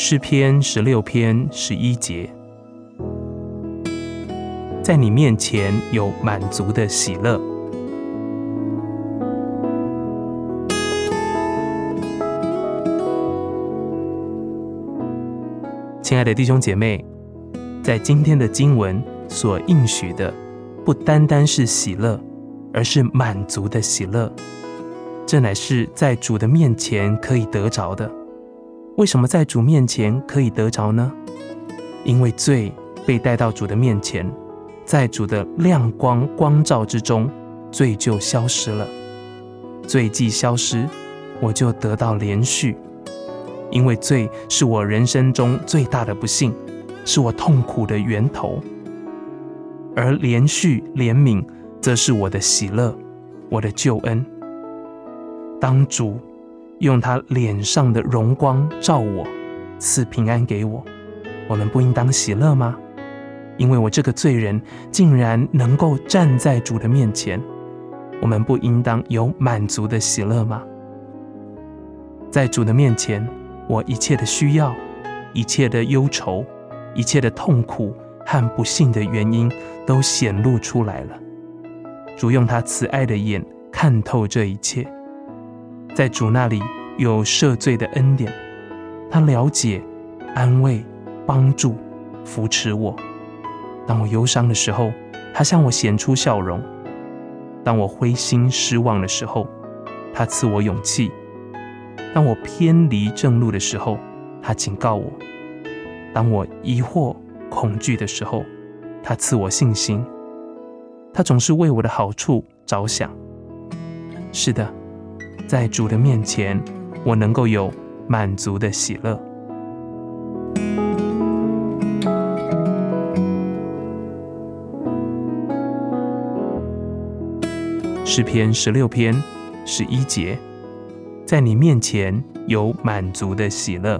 诗篇十六篇十一节，在你面前有满足的喜乐。亲爱的弟兄姐妹，在今天的经文所应许的，不单单是喜乐，而是满足的喜乐。这乃是在主的面前可以得着的。为什么在主面前可以得着呢？因为罪被带到主的面前，在主的亮光光照之中，罪就消失了。罪既消失，我就得到连续。因为罪是我人生中最大的不幸，是我痛苦的源头，而连续怜悯则是我的喜乐，我的救恩。当主用他脸上的荣光照我，赐平安给我，我们不应当喜乐吗？因为我这个罪人竟然能够站在主的面前，我们不应当有满足的喜乐吗？在主的面前，我一切的需要、一切的忧愁、一切的痛苦和不幸的原因都显露出来了。主用他慈爱的眼看透这一切。在主那里有赦罪的恩典，他了解、安慰、帮助、扶持我。当我忧伤的时候，他向我显出笑容；当我灰心失望的时候，他赐我勇气；当我偏离正路的时候，他警告我；当我疑惑、恐惧的时候，他赐我信心。他总是为我的好处着想。是的。在主的面前，我能够有满足的喜乐。诗篇十六篇十一节，在你面前有满足的喜乐。